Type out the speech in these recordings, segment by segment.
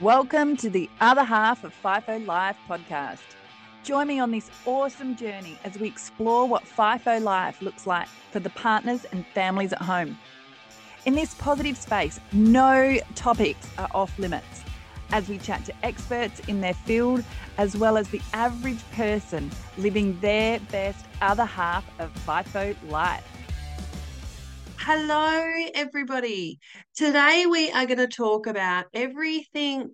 Welcome to the other half of FIFO Life podcast. Join me on this awesome journey as we explore what FIFO life looks like for the partners and families at home. In this positive space, no topics are off limits as we chat to experts in their field as well as the average person living their best other half of FIFO life. Hello, everybody. Today we are going to talk about everything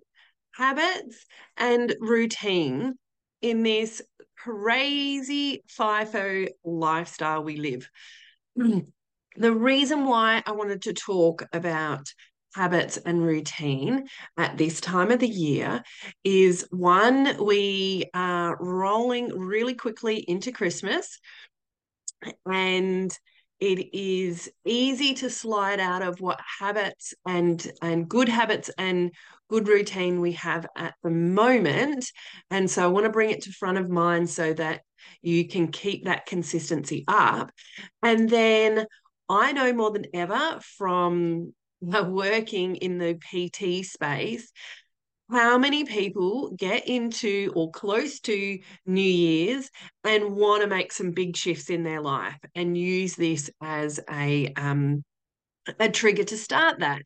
habits and routine in this crazy FIFO lifestyle we live. The reason why I wanted to talk about habits and routine at this time of the year is one, we are rolling really quickly into Christmas. And it is easy to slide out of what habits and and good habits and good routine we have at the moment. And so i want to bring it to front of mind so that you can keep that consistency up. And then i know more than ever from working in the pt space how many people get into or close to New Year's and want to make some big shifts in their life and use this as a um, a trigger to start that.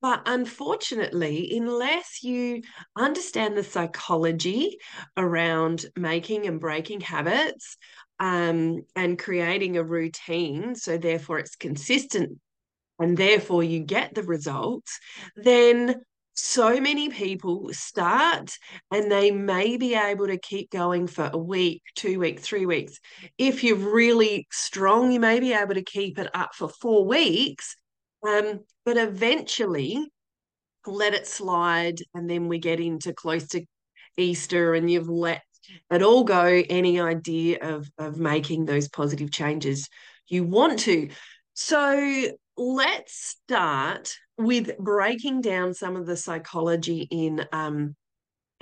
But unfortunately, unless you understand the psychology around making and breaking habits um, and creating a routine, so therefore it's consistent and therefore you get the results, then so many people start and they may be able to keep going for a week, two weeks, three weeks. If you're really strong, you may be able to keep it up for four weeks. Um, but eventually let it slide. And then we get into close to Easter and you've let it all go. Any idea of, of making those positive changes you want to. So let's start with breaking down some of the psychology in um,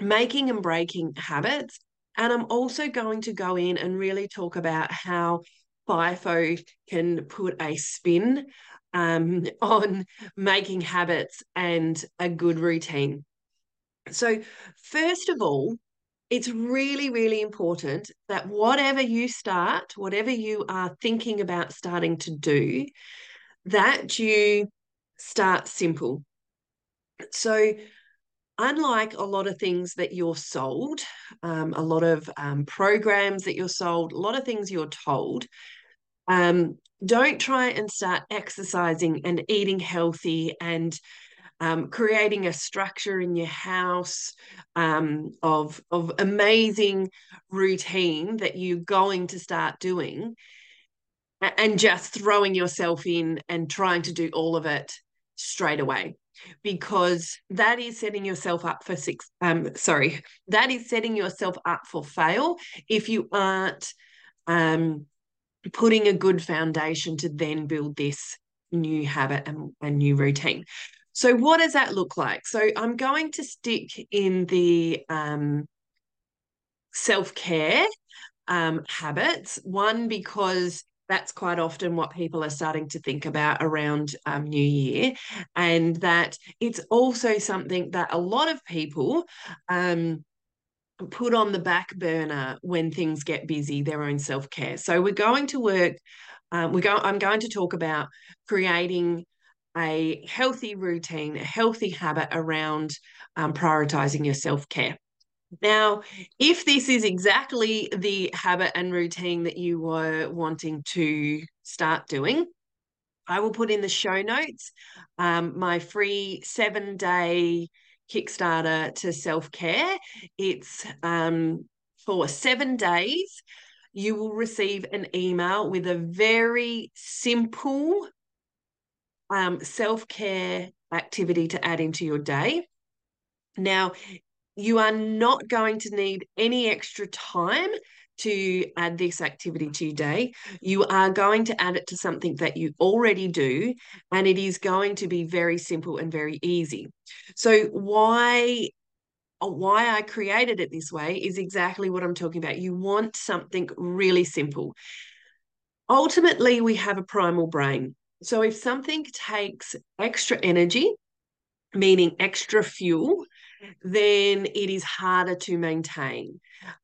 making and breaking habits. And I'm also going to go in and really talk about how FIFO can put a spin um, on making habits and a good routine. So, first of all, it's really, really important that whatever you start, whatever you are thinking about starting to do, that you start simple. So, unlike a lot of things that you're sold, um, a lot of um, programs that you're sold, a lot of things you're told, um, don't try and start exercising and eating healthy and um, creating a structure in your house um, of of amazing routine that you're going to start doing and just throwing yourself in and trying to do all of it straight away. Because that is setting yourself up for six um sorry that is setting yourself up for fail if you aren't um putting a good foundation to then build this new habit and a new routine. So what does that look like? So i'm going to stick in the um self-care um habits. One because that's quite often what people are starting to think about around um, New Year. And that it's also something that a lot of people um, put on the back burner when things get busy, their own self care. So we're going to work. Um, we go. I'm going to talk about creating a healthy routine, a healthy habit around um, prioritizing your self care. Now, if this is exactly the habit and routine that you were wanting to start doing, I will put in the show notes um, my free seven day Kickstarter to self care. It's um, for seven days. You will receive an email with a very simple um, self care activity to add into your day. Now, you are not going to need any extra time to add this activity to your day. You are going to add it to something that you already do, and it is going to be very simple and very easy. So, why? Why I created it this way is exactly what I'm talking about. You want something really simple. Ultimately, we have a primal brain. So, if something takes extra energy, meaning extra fuel, then it is harder to maintain.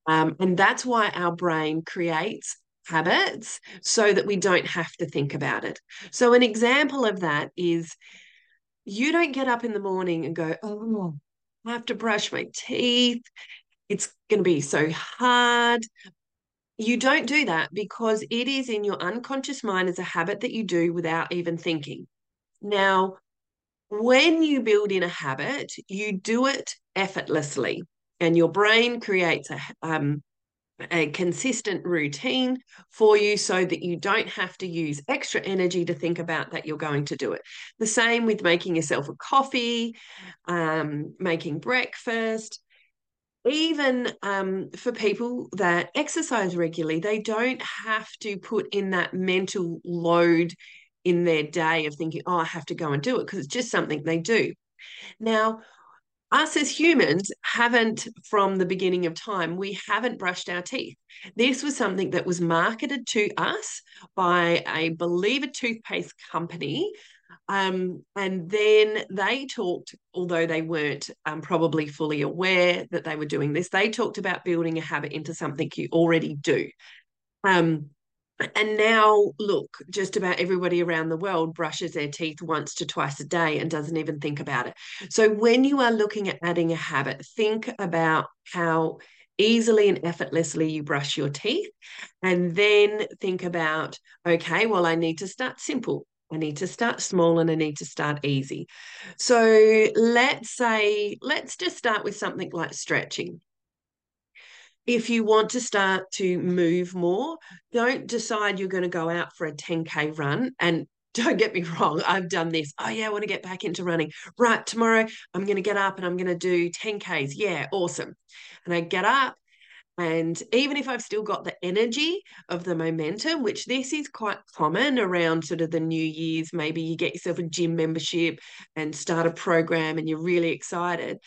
Um, and that's why our brain creates habits so that we don't have to think about it. So, an example of that is you don't get up in the morning and go, Oh, I have to brush my teeth. It's going to be so hard. You don't do that because it is in your unconscious mind as a habit that you do without even thinking. Now, when you build in a habit, you do it effortlessly, and your brain creates a, um, a consistent routine for you so that you don't have to use extra energy to think about that you're going to do it. The same with making yourself a coffee, um, making breakfast. Even um, for people that exercise regularly, they don't have to put in that mental load in their day of thinking, oh, I have to go and do it because it's just something they do. Now, us as humans haven't, from the beginning of time, we haven't brushed our teeth. This was something that was marketed to us by, a toothpaste company. Um, and then they talked, although they weren't um, probably fully aware that they were doing this, they talked about building a habit into something you already do. Um, and now, look, just about everybody around the world brushes their teeth once to twice a day and doesn't even think about it. So, when you are looking at adding a habit, think about how easily and effortlessly you brush your teeth. And then think about, okay, well, I need to start simple. I need to start small and I need to start easy. So, let's say, let's just start with something like stretching if you want to start to move more, don't decide you're going to go out for a 10K run. And don't get me wrong, I've done this. Oh, yeah, I want to get back into running. Right, tomorrow I'm going to get up and I'm going to do 10Ks. Yeah, awesome. And I get up. And even if I've still got the energy of the momentum, which this is quite common around sort of the New Year's, maybe you get yourself a gym membership and start a program and you're really excited.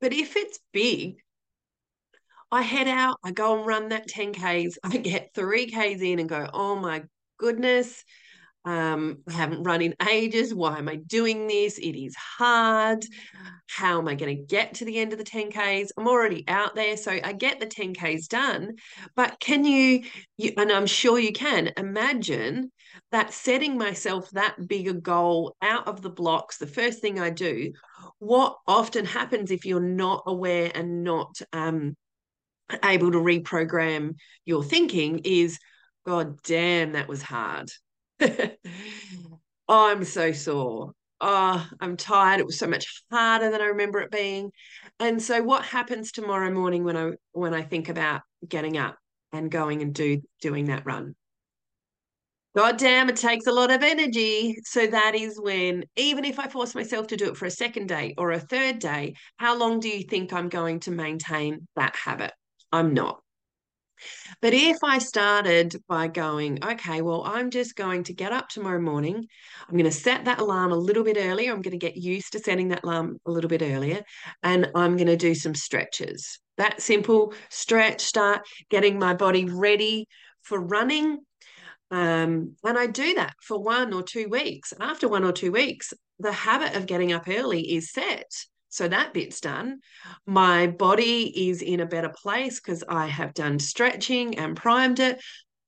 But if it's big, I head out, I go and run that 10Ks, I get three Ks in and go, oh my goodness, um, I haven't run in ages. Why am I doing this? It is hard. How am I going to get to the end of the 10Ks? I'm already out there. So I get the 10Ks done. But can you, you and I'm sure you can, imagine that setting myself that bigger goal out of the blocks, the first thing I do, what often happens if you're not aware and not um, able to reprogram your thinking is god damn that was hard. I'm so sore. Oh i'm tired. It was so much harder than i remember it being. And so what happens tomorrow morning when i when i think about getting up and going and do doing that run? God damn, it takes a lot of energy. So that is when, even if I force myself to do it for a second day or a third day, how long do you think I'm going to maintain that habit? I'm not. But if I started by going, okay, well, I'm just going to get up tomorrow morning. I'm going to set that alarm a little bit earlier. I'm going to get used to setting that alarm a little bit earlier. And I'm going to do some stretches. That simple stretch, start getting my body ready for running. Um, and I do that for one or two weeks. After one or two weeks, the habit of getting up early is set. So that bit's done. My body is in a better place because I have done stretching and primed it.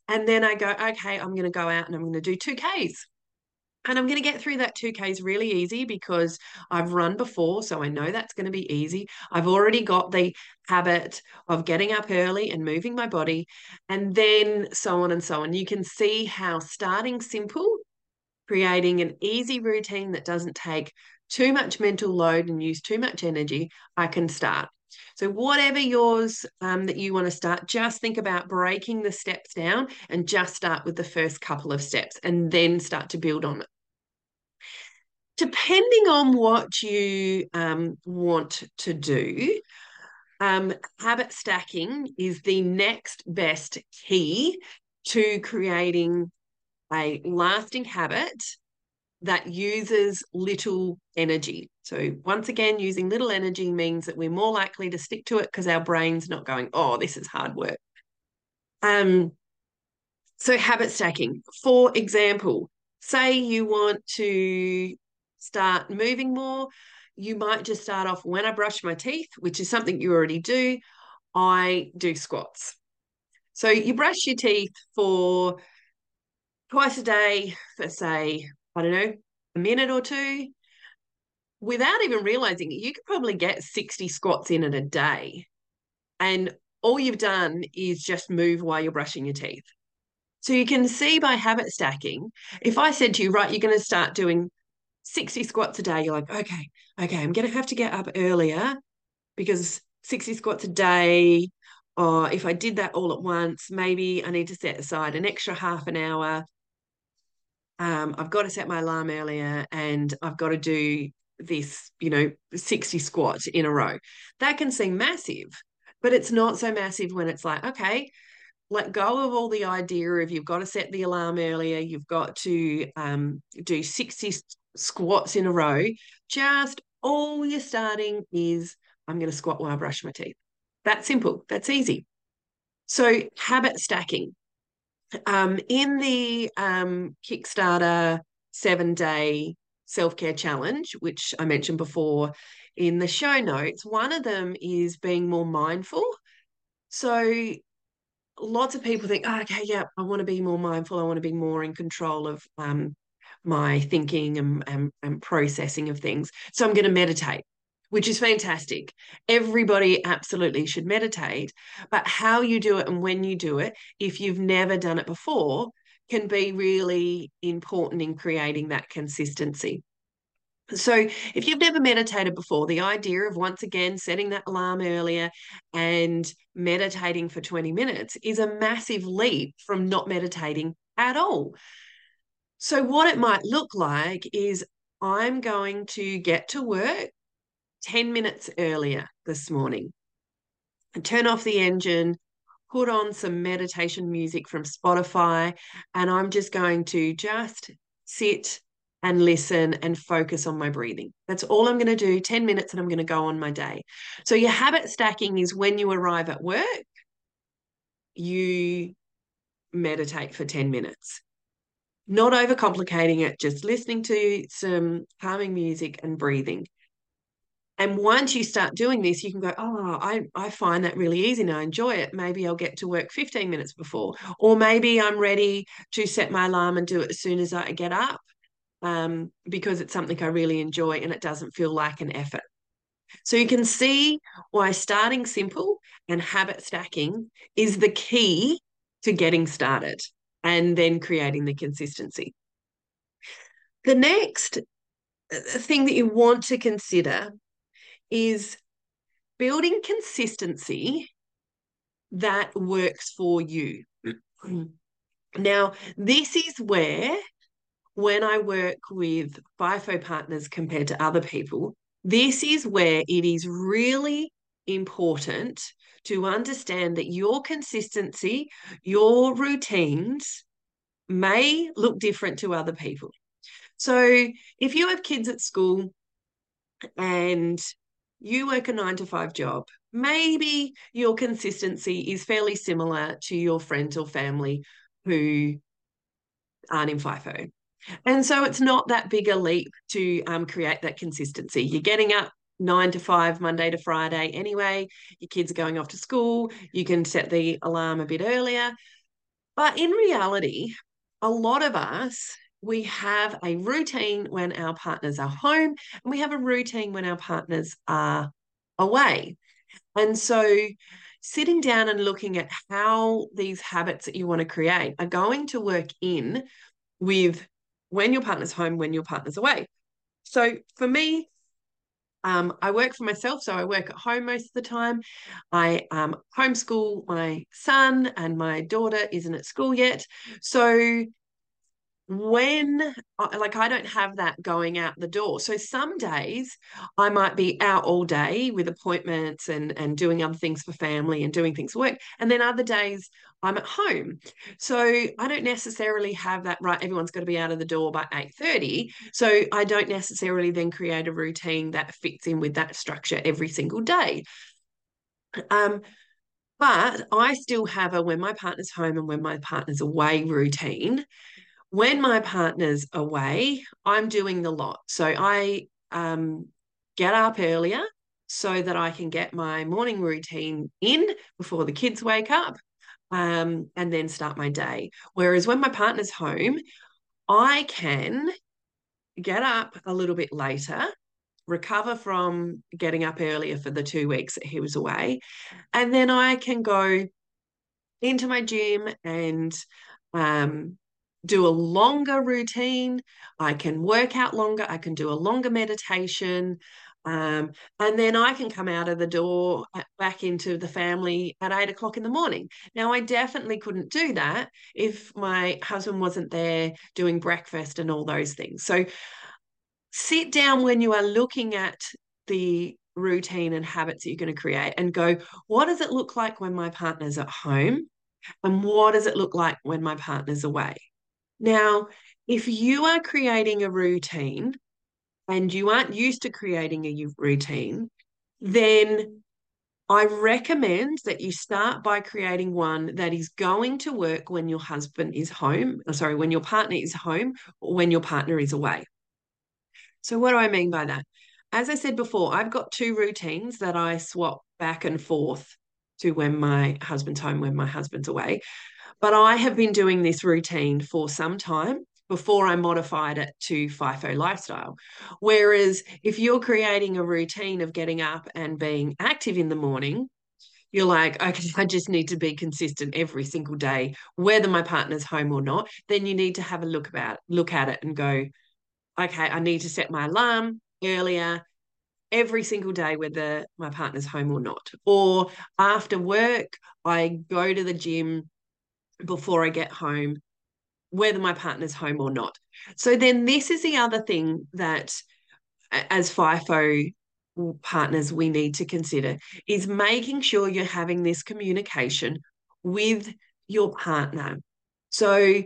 And then I go, okay, I'm going to go out and I'm going to do 2Ks. And I'm going to get through that 2Ks really easy because I've run before. So I know that's going to be easy. I've already got the habit of getting up early and moving my body, and then so on and so on. You can see how starting simple, creating an easy routine that doesn't take too much mental load and use too much energy, I can start. So, whatever yours um, that you want to start, just think about breaking the steps down and just start with the first couple of steps and then start to build on it. Depending on what you um, want to do, um, habit stacking is the next best key to creating a lasting habit that uses little energy. So, once again, using little energy means that we're more likely to stick to it because our brain's not going, oh, this is hard work. Um, so, habit stacking, for example, say you want to start moving more, you might just start off when I brush my teeth, which is something you already do. I do squats. So you brush your teeth for twice a day for, say, I don't know, a minute or two. Without even realizing it, you could probably get 60 squats in in a day. And all you've done is just move while you're brushing your teeth. So you can see by habit stacking, if I said to you, right, you're going to start doing 60 squats a day, you're like, okay, okay, I'm going to have to get up earlier because 60 squats a day, or if I did that all at once, maybe I need to set aside an extra half an hour. Um, I've got to set my alarm earlier and I've got to do this, you know, 60 squats in a row. That can seem massive, but it's not so massive when it's like, okay, let go of all the idea of you've got to set the alarm earlier, you've got to um, do 60 squats in a row. Just all you're starting is I'm going to squat while I brush my teeth. That's simple. That's easy. So habit stacking. Um, in the um, Kickstarter seven day self care challenge, which I mentioned before in the show notes, one of them is being more mindful. So lots of people think, oh, okay, yeah, I want to be more mindful. I want to be more in control of um, my thinking and, and, and processing of things. So I'm going to meditate which is fantastic. Everybody absolutely should meditate, but how you do it and when you do it, if you've never done it before, can be really important in creating that consistency. So, if you've never meditated before, the idea of once again setting that alarm earlier and meditating for 20 minutes is a massive leap from not meditating at all. So, what it might look like is I'm going to get to work 10 minutes earlier this morning and turn off the engine, put on some meditation music from Spotify, and I'm just going to just sit and listen and focus on my breathing. That's all I'm going to do 10 minutes and I'm going to go on my day. So, your habit stacking is when you arrive at work, you meditate for 10 minutes. Not overcomplicating it, just listening to some calming music and breathing. And once you start doing this, you can go, oh, I, I find that really easy and I enjoy it. Maybe I'll get to work 15 minutes before. Or maybe I'm ready to set my alarm and do it as soon as I get up um, because it's something I really enjoy and it doesn't feel like an effort. So you can see why starting simple and habit stacking is the key to getting started and then creating the consistency. The next uh, thing that you want to consider is building consistency that works for you. now, this is where, when I work with FIFO partners compared to other people, this is where it is really important to understand that your consistency, your routines may look different to other people. So, if you have kids at school and you work a nine to five job, maybe your consistency is fairly similar to your friends or family who aren't in FIFO. And so it's not that big a leap to um, create that consistency. You're getting up nine to five, Monday to Friday anyway. Your kids are going off to school. You can set the alarm a bit earlier. But in reality, a lot of us we have a routine when our partners are home and we have a routine when our partners are away. And so sitting down and looking at how these habits that you want to create are going to work in with when your partner's home, when your partner's away. So for me, um, I work for myself, so I work at home most of the time. I um, homeschool my son, and my daughter isn't at school yet. So when like I don't have that going out the door. So some days I might be out all day with appointments and and doing other things for family and doing things for work. And then other days I'm at home. So I don't necessarily have that right everyone's got to be out of the door by 8:30. So I don't necessarily then create a routine that fits in with that structure every single day. Um but I still have a when my partner's home and when my partner's away routine when my partner's away, I'm doing the lot. So I um, get up earlier so that I can get my morning routine in before the kids wake up um, and then start my day. Whereas when my partner's home, I can get up a little bit later, recover from getting up earlier for the two weeks that he was away, and then I can go into my gym and um, do a longer routine. I can work out longer. I can do a longer meditation. Um, and then I can come out of the door uh, back into the family at eight o'clock in the morning. Now, I definitely couldn't do that if my husband wasn't there doing breakfast and all those things. So, sit down when you are looking at the routine and habits that you're going to create and go, what does it look like when my partner's at home? And what does it look like when my partner's away? Now, if you are creating a routine and you aren't used to creating a routine, then I recommend that you start by creating one that is going to work when your husband is home, uh, sorry, when your partner is home or when your partner is away. So, what do I mean by that? As I said before, I've got two routines that I swap back and forth to when my husband's home, when my husband's away. But I have been doing this routine for some time before I modified it to FIFO lifestyle. Whereas if you're creating a routine of getting up and being active in the morning, you're like, okay, I just need to be consistent every single day, whether my partner's home or not. Then you need to have a look about look at it and go, okay, I need to set my alarm earlier every single day, whether my partner's home or not. Or after work, I go to the gym before I get home whether my partner's home or not. So then this is the other thing that as FIFO partners we need to consider is making sure you're having this communication with your partner. So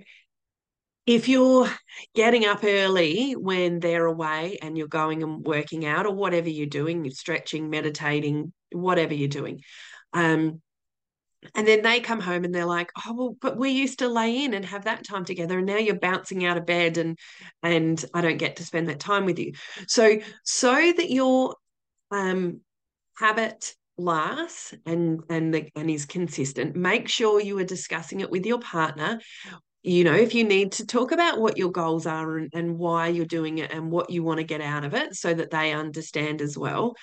if you're getting up early when they're away and you're going and working out or whatever you're doing, you're stretching, meditating, whatever you're doing, um, and then they come home and they're like, oh, well, but we used to lay in and have that time together. And now you're bouncing out of bed and and I don't get to spend that time with you. So so that your um habit lasts and and the, and is consistent, make sure you are discussing it with your partner you know, if you need to talk about what your goals are and, and why you're doing it and what you want to get out of it so that they understand as well,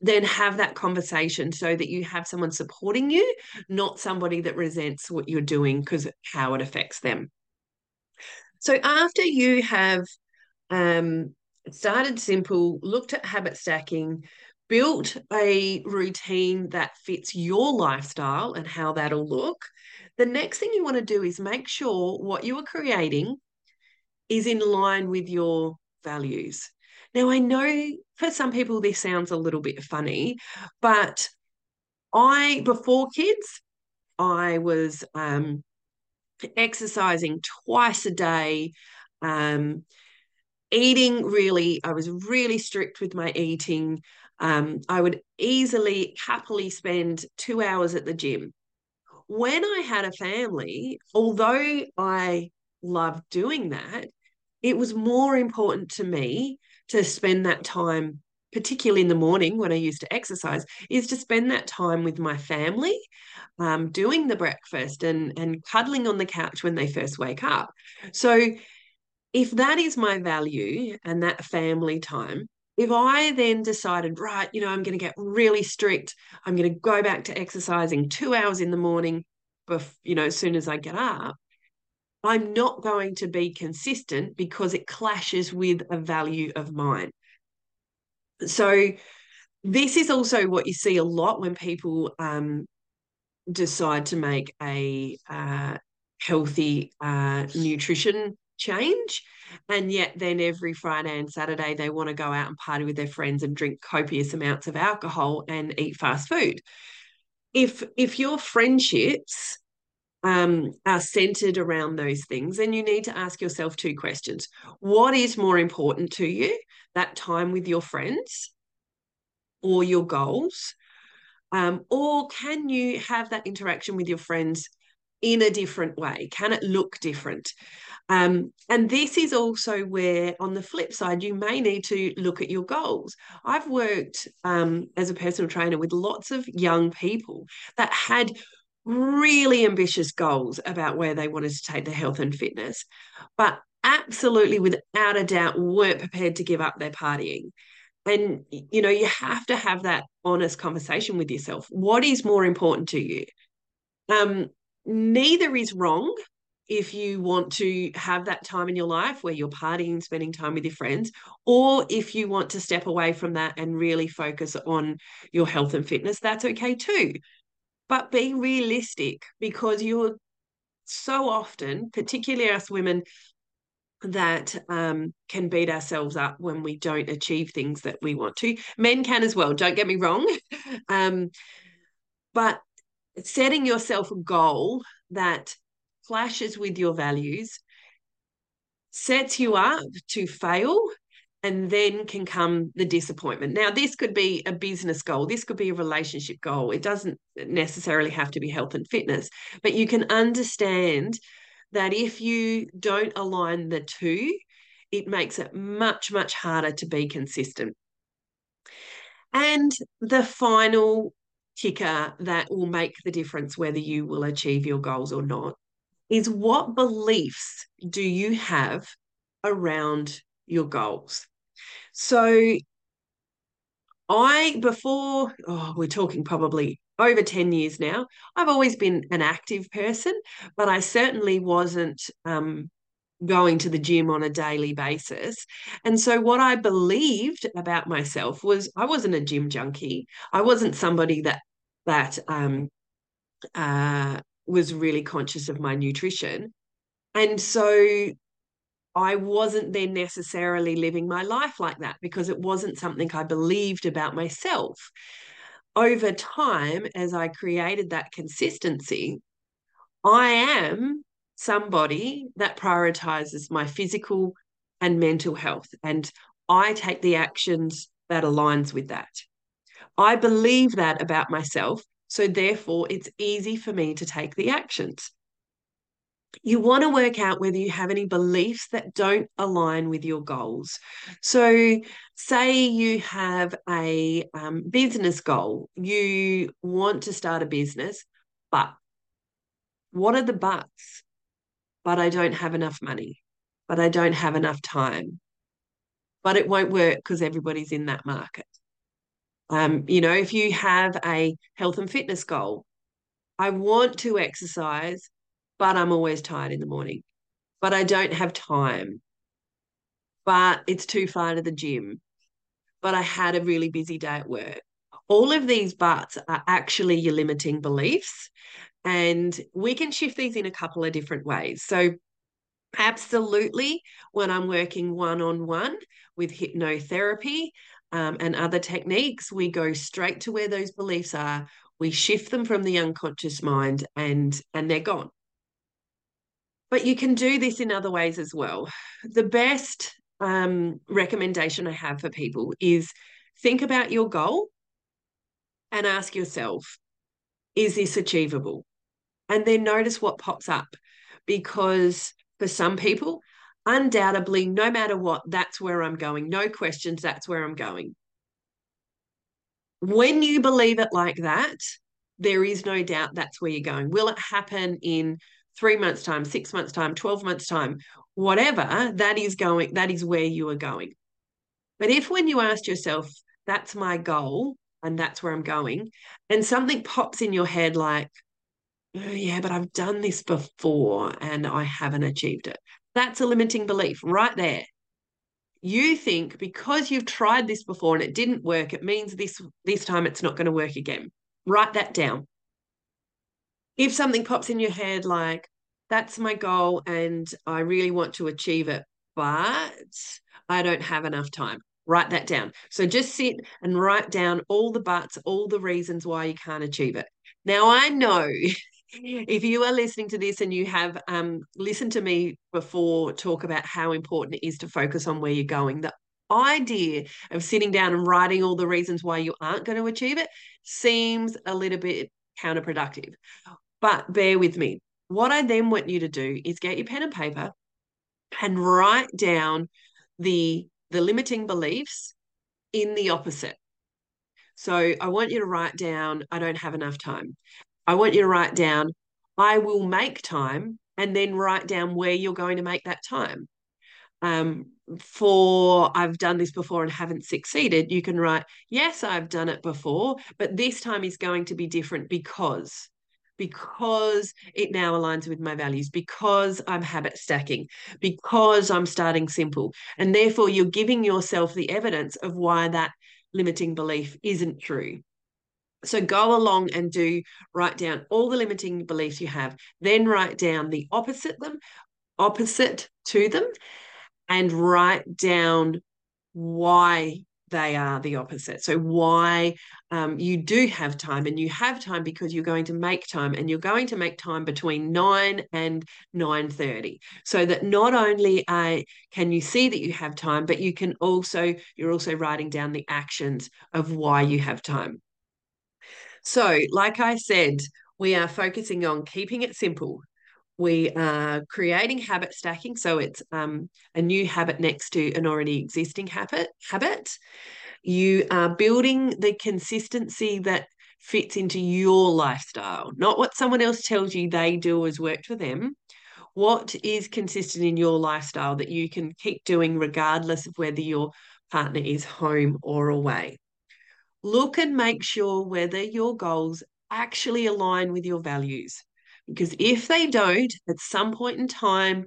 then have that conversation so that you have someone supporting you, not somebody that resents what you're doing because how it affects them. So after you have um, started simple, looked at habit stacking, built a routine that fits your lifestyle and how that'll look, the next thing you want to do is make sure what you are creating is in line with your values. Now, I know for some people this sounds a little bit funny, but I, before kids, I was um, exercising twice a day, um, eating really, I was really strict with my eating. Um, I would easily, happily spend two hours at the gym when I had a family, although I loved doing that, it was more important to me to spend that time, particularly in the morning when I used to exercise, is to spend that time with my family, um, doing the breakfast and and cuddling on the couch when they first wake up. So if that is my value and that family time, if I then decided, right, you know, I'm going to get really strict, I'm going to go back to exercising two hours in the morning, bef- you know, as soon as I get up, I'm not going to be consistent because it clashes with a value of mine. So, this is also what you see a lot when people um, decide to make a uh, healthy uh, nutrition change. And yet, then every Friday and Saturday, they want to go out and party with their friends and drink copious amounts of alcohol and eat fast food. If if your friendships um, are centered around those things, then you need to ask yourself two questions: What is more important to you? That time with your friends, or your goals, um, or can you have that interaction with your friends in a different way? Can it look different? Um, and this is also where, on the flip side, you may need to look at your goals. I've worked um, as a personal trainer with lots of young people that had really ambitious goals about where they wanted to take their health and fitness, but absolutely, without a doubt, weren't prepared to give up their partying. And, you know, you have to have that honest conversation with yourself. What is more important to you? Um, neither is wrong if you want to have that time in your life where you're partying, spending time with your friends, or if you want to step away from that and really focus on your health and fitness, that's okay too. But be realistic because you're so often, particularly us women, that um, can beat ourselves up when we don't achieve things that we want to. Men can as well, don't get me wrong. um, but setting yourself a goal that clashes with your values sets you up to fail and then can come the disappointment. Now, this could be a business goal, this could be a relationship goal. It doesn't necessarily have to be health and fitness, but you can understand that if you don't align the two, it makes it much, much harder to be consistent. And the final kicker that will make the difference whether you will achieve your goals or not is what beliefs do you have around your goals? So, I, before, oh, we're talking probably over 10 years now, I've always been an active person, but I certainly wasn't um, going to the gym on a daily basis. And so, what I believed about myself was I wasn't a gym junkie. I wasn't somebody that, that, um, uh, was really conscious of my nutrition. And so I wasn't then necessarily living my life like that because it wasn't something I believed about myself. Over time, as I created that consistency, I am somebody that prioritizes my physical and mental health and I take the actions that aligns with that. I believe that about myself so, therefore, it's easy for me to take the actions. You want to work out whether you have any beliefs that don't align with your goals. So, say you have a um, business goal, you want to start a business, but what are the buts? But I don't have enough money, but I don't have enough time, but it won't work because everybody's in that market. Um, you know, if you have a health and fitness goal, I want to exercise, but I'm always tired in the morning, but I don't have time, but it's too far to the gym, but I had a really busy day at work. All of these buts are actually your limiting beliefs. And we can shift these in a couple of different ways. So, absolutely, when I'm working one on one with hypnotherapy, um, and other techniques, we go straight to where those beliefs are. We shift them from the unconscious mind, and and they're gone. But you can do this in other ways as well. The best um, recommendation I have for people is think about your goal and ask yourself, is this achievable? And then notice what pops up. Because for some people, undoubtedly, no matter what, that's where I'm going. No questions, that's where I'm going. When you believe it like that, there is no doubt that's where you're going. Will it happen in three months' time, six months' time, 12 months' time, whatever, that is going, that is where you are going. But if when you ask yourself, that's my goal and that's where I'm going, and something pops in your head like, oh, yeah, but I've done this before and I haven't achieved it. That's a limiting belief right there. You think because you've tried this before and it didn't work, it means this this time it's not going to work again. Write that down. If something pops in your head like that's my goal and I really want to achieve it, but I don't have enough time. Write that down. So just sit and write down all the buts, all the reasons why you can't achieve it. Now I know if you are listening to this and you have um, listened to me before talk about how important it is to focus on where you're going, the idea of sitting down and writing all the reasons why you aren't going to achieve it seems a little bit counterproductive. But bear with me. what I then want you to do is get your pen and paper and write down the the limiting beliefs in the opposite. So I want you to write down, I don't have enough time. I want you to write down, I will make time, and then write down where you're going to make that time. Um, for I've done this before and haven't succeeded, you can write, yes, I've done it before, but this time is going to be different because because it now aligns with my values, because I'm habit stacking, because I'm starting simple. And therefore, you're giving yourself the evidence of why that limiting belief isn't true. So go along and do write down all the limiting beliefs you have, then write down the opposite them, opposite to them, and write down why they are the opposite. So why um, you do have time and you have time because you're going to make time and you're going to make time between 9 and 9.30 so that not only uh, can you see that you have time but you can also you're also writing down the actions of why you have time so like i said we are focusing on keeping it simple. We are creating habit stacking so it's um, a new habit next to an already existing habit habit. You are building the consistency that fits into your lifestyle not what someone else tells you they do has worked for them. What is consistent in your lifestyle that you can keep doing regardless of whether your partner is home or away look and make sure whether your goals actually align with your values because if they don't, at some point in time,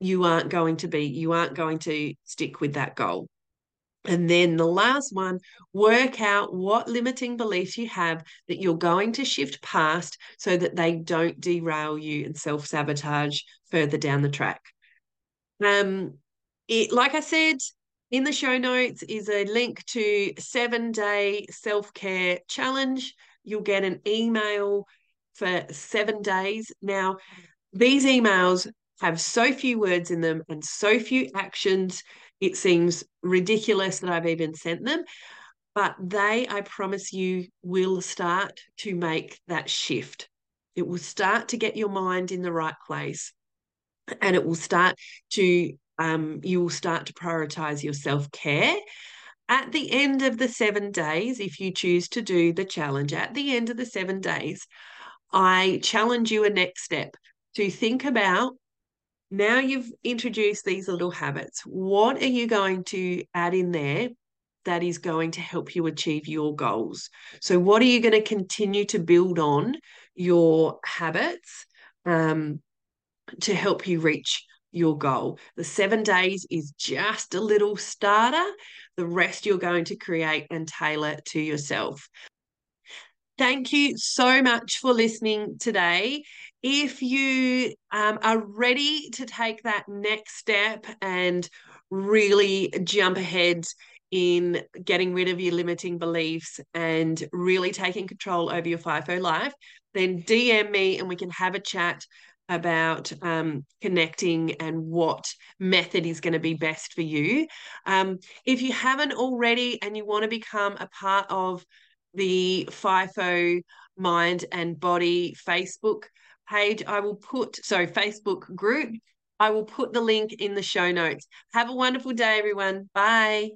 you aren't going to be, you aren't going to stick with that goal. And then the last one, work out what limiting beliefs you have that you're going to shift past so that they don't derail you and self sabotage further down the track. Um, it, like I said, in the show notes is a link to seven day self care challenge. You'll get an email for seven days. Now, these emails have so few words in them and so few actions, it seems ridiculous that I've even sent them. But they, I promise you, will start to make that shift. It will start to get your mind in the right place. And it will start to, um, you will start to prioritize your self care. At the end of the seven days, if you choose to do the challenge, at the end of the seven days, I challenge you a next step to think about now you've introduced these little habits. What are you going to add in there that is going to help you achieve your goals? So, what are you going to continue to build on your habits um, to help you reach your goal? The seven days is just a little starter. The rest you're going to create and tailor to yourself. Thank you so much for listening today. If you um, are ready to take that next step and really jump ahead in getting rid of your limiting beliefs and really taking control over your FIFO life, then DM me and we can have a chat about um, connecting and what method is going to be best for you. Um, if you haven't already and you want to become a part of the FIFO Mind and Body Facebook page. I will put, sorry, Facebook group. I will put the link in the show notes. Have a wonderful day, everyone. Bye.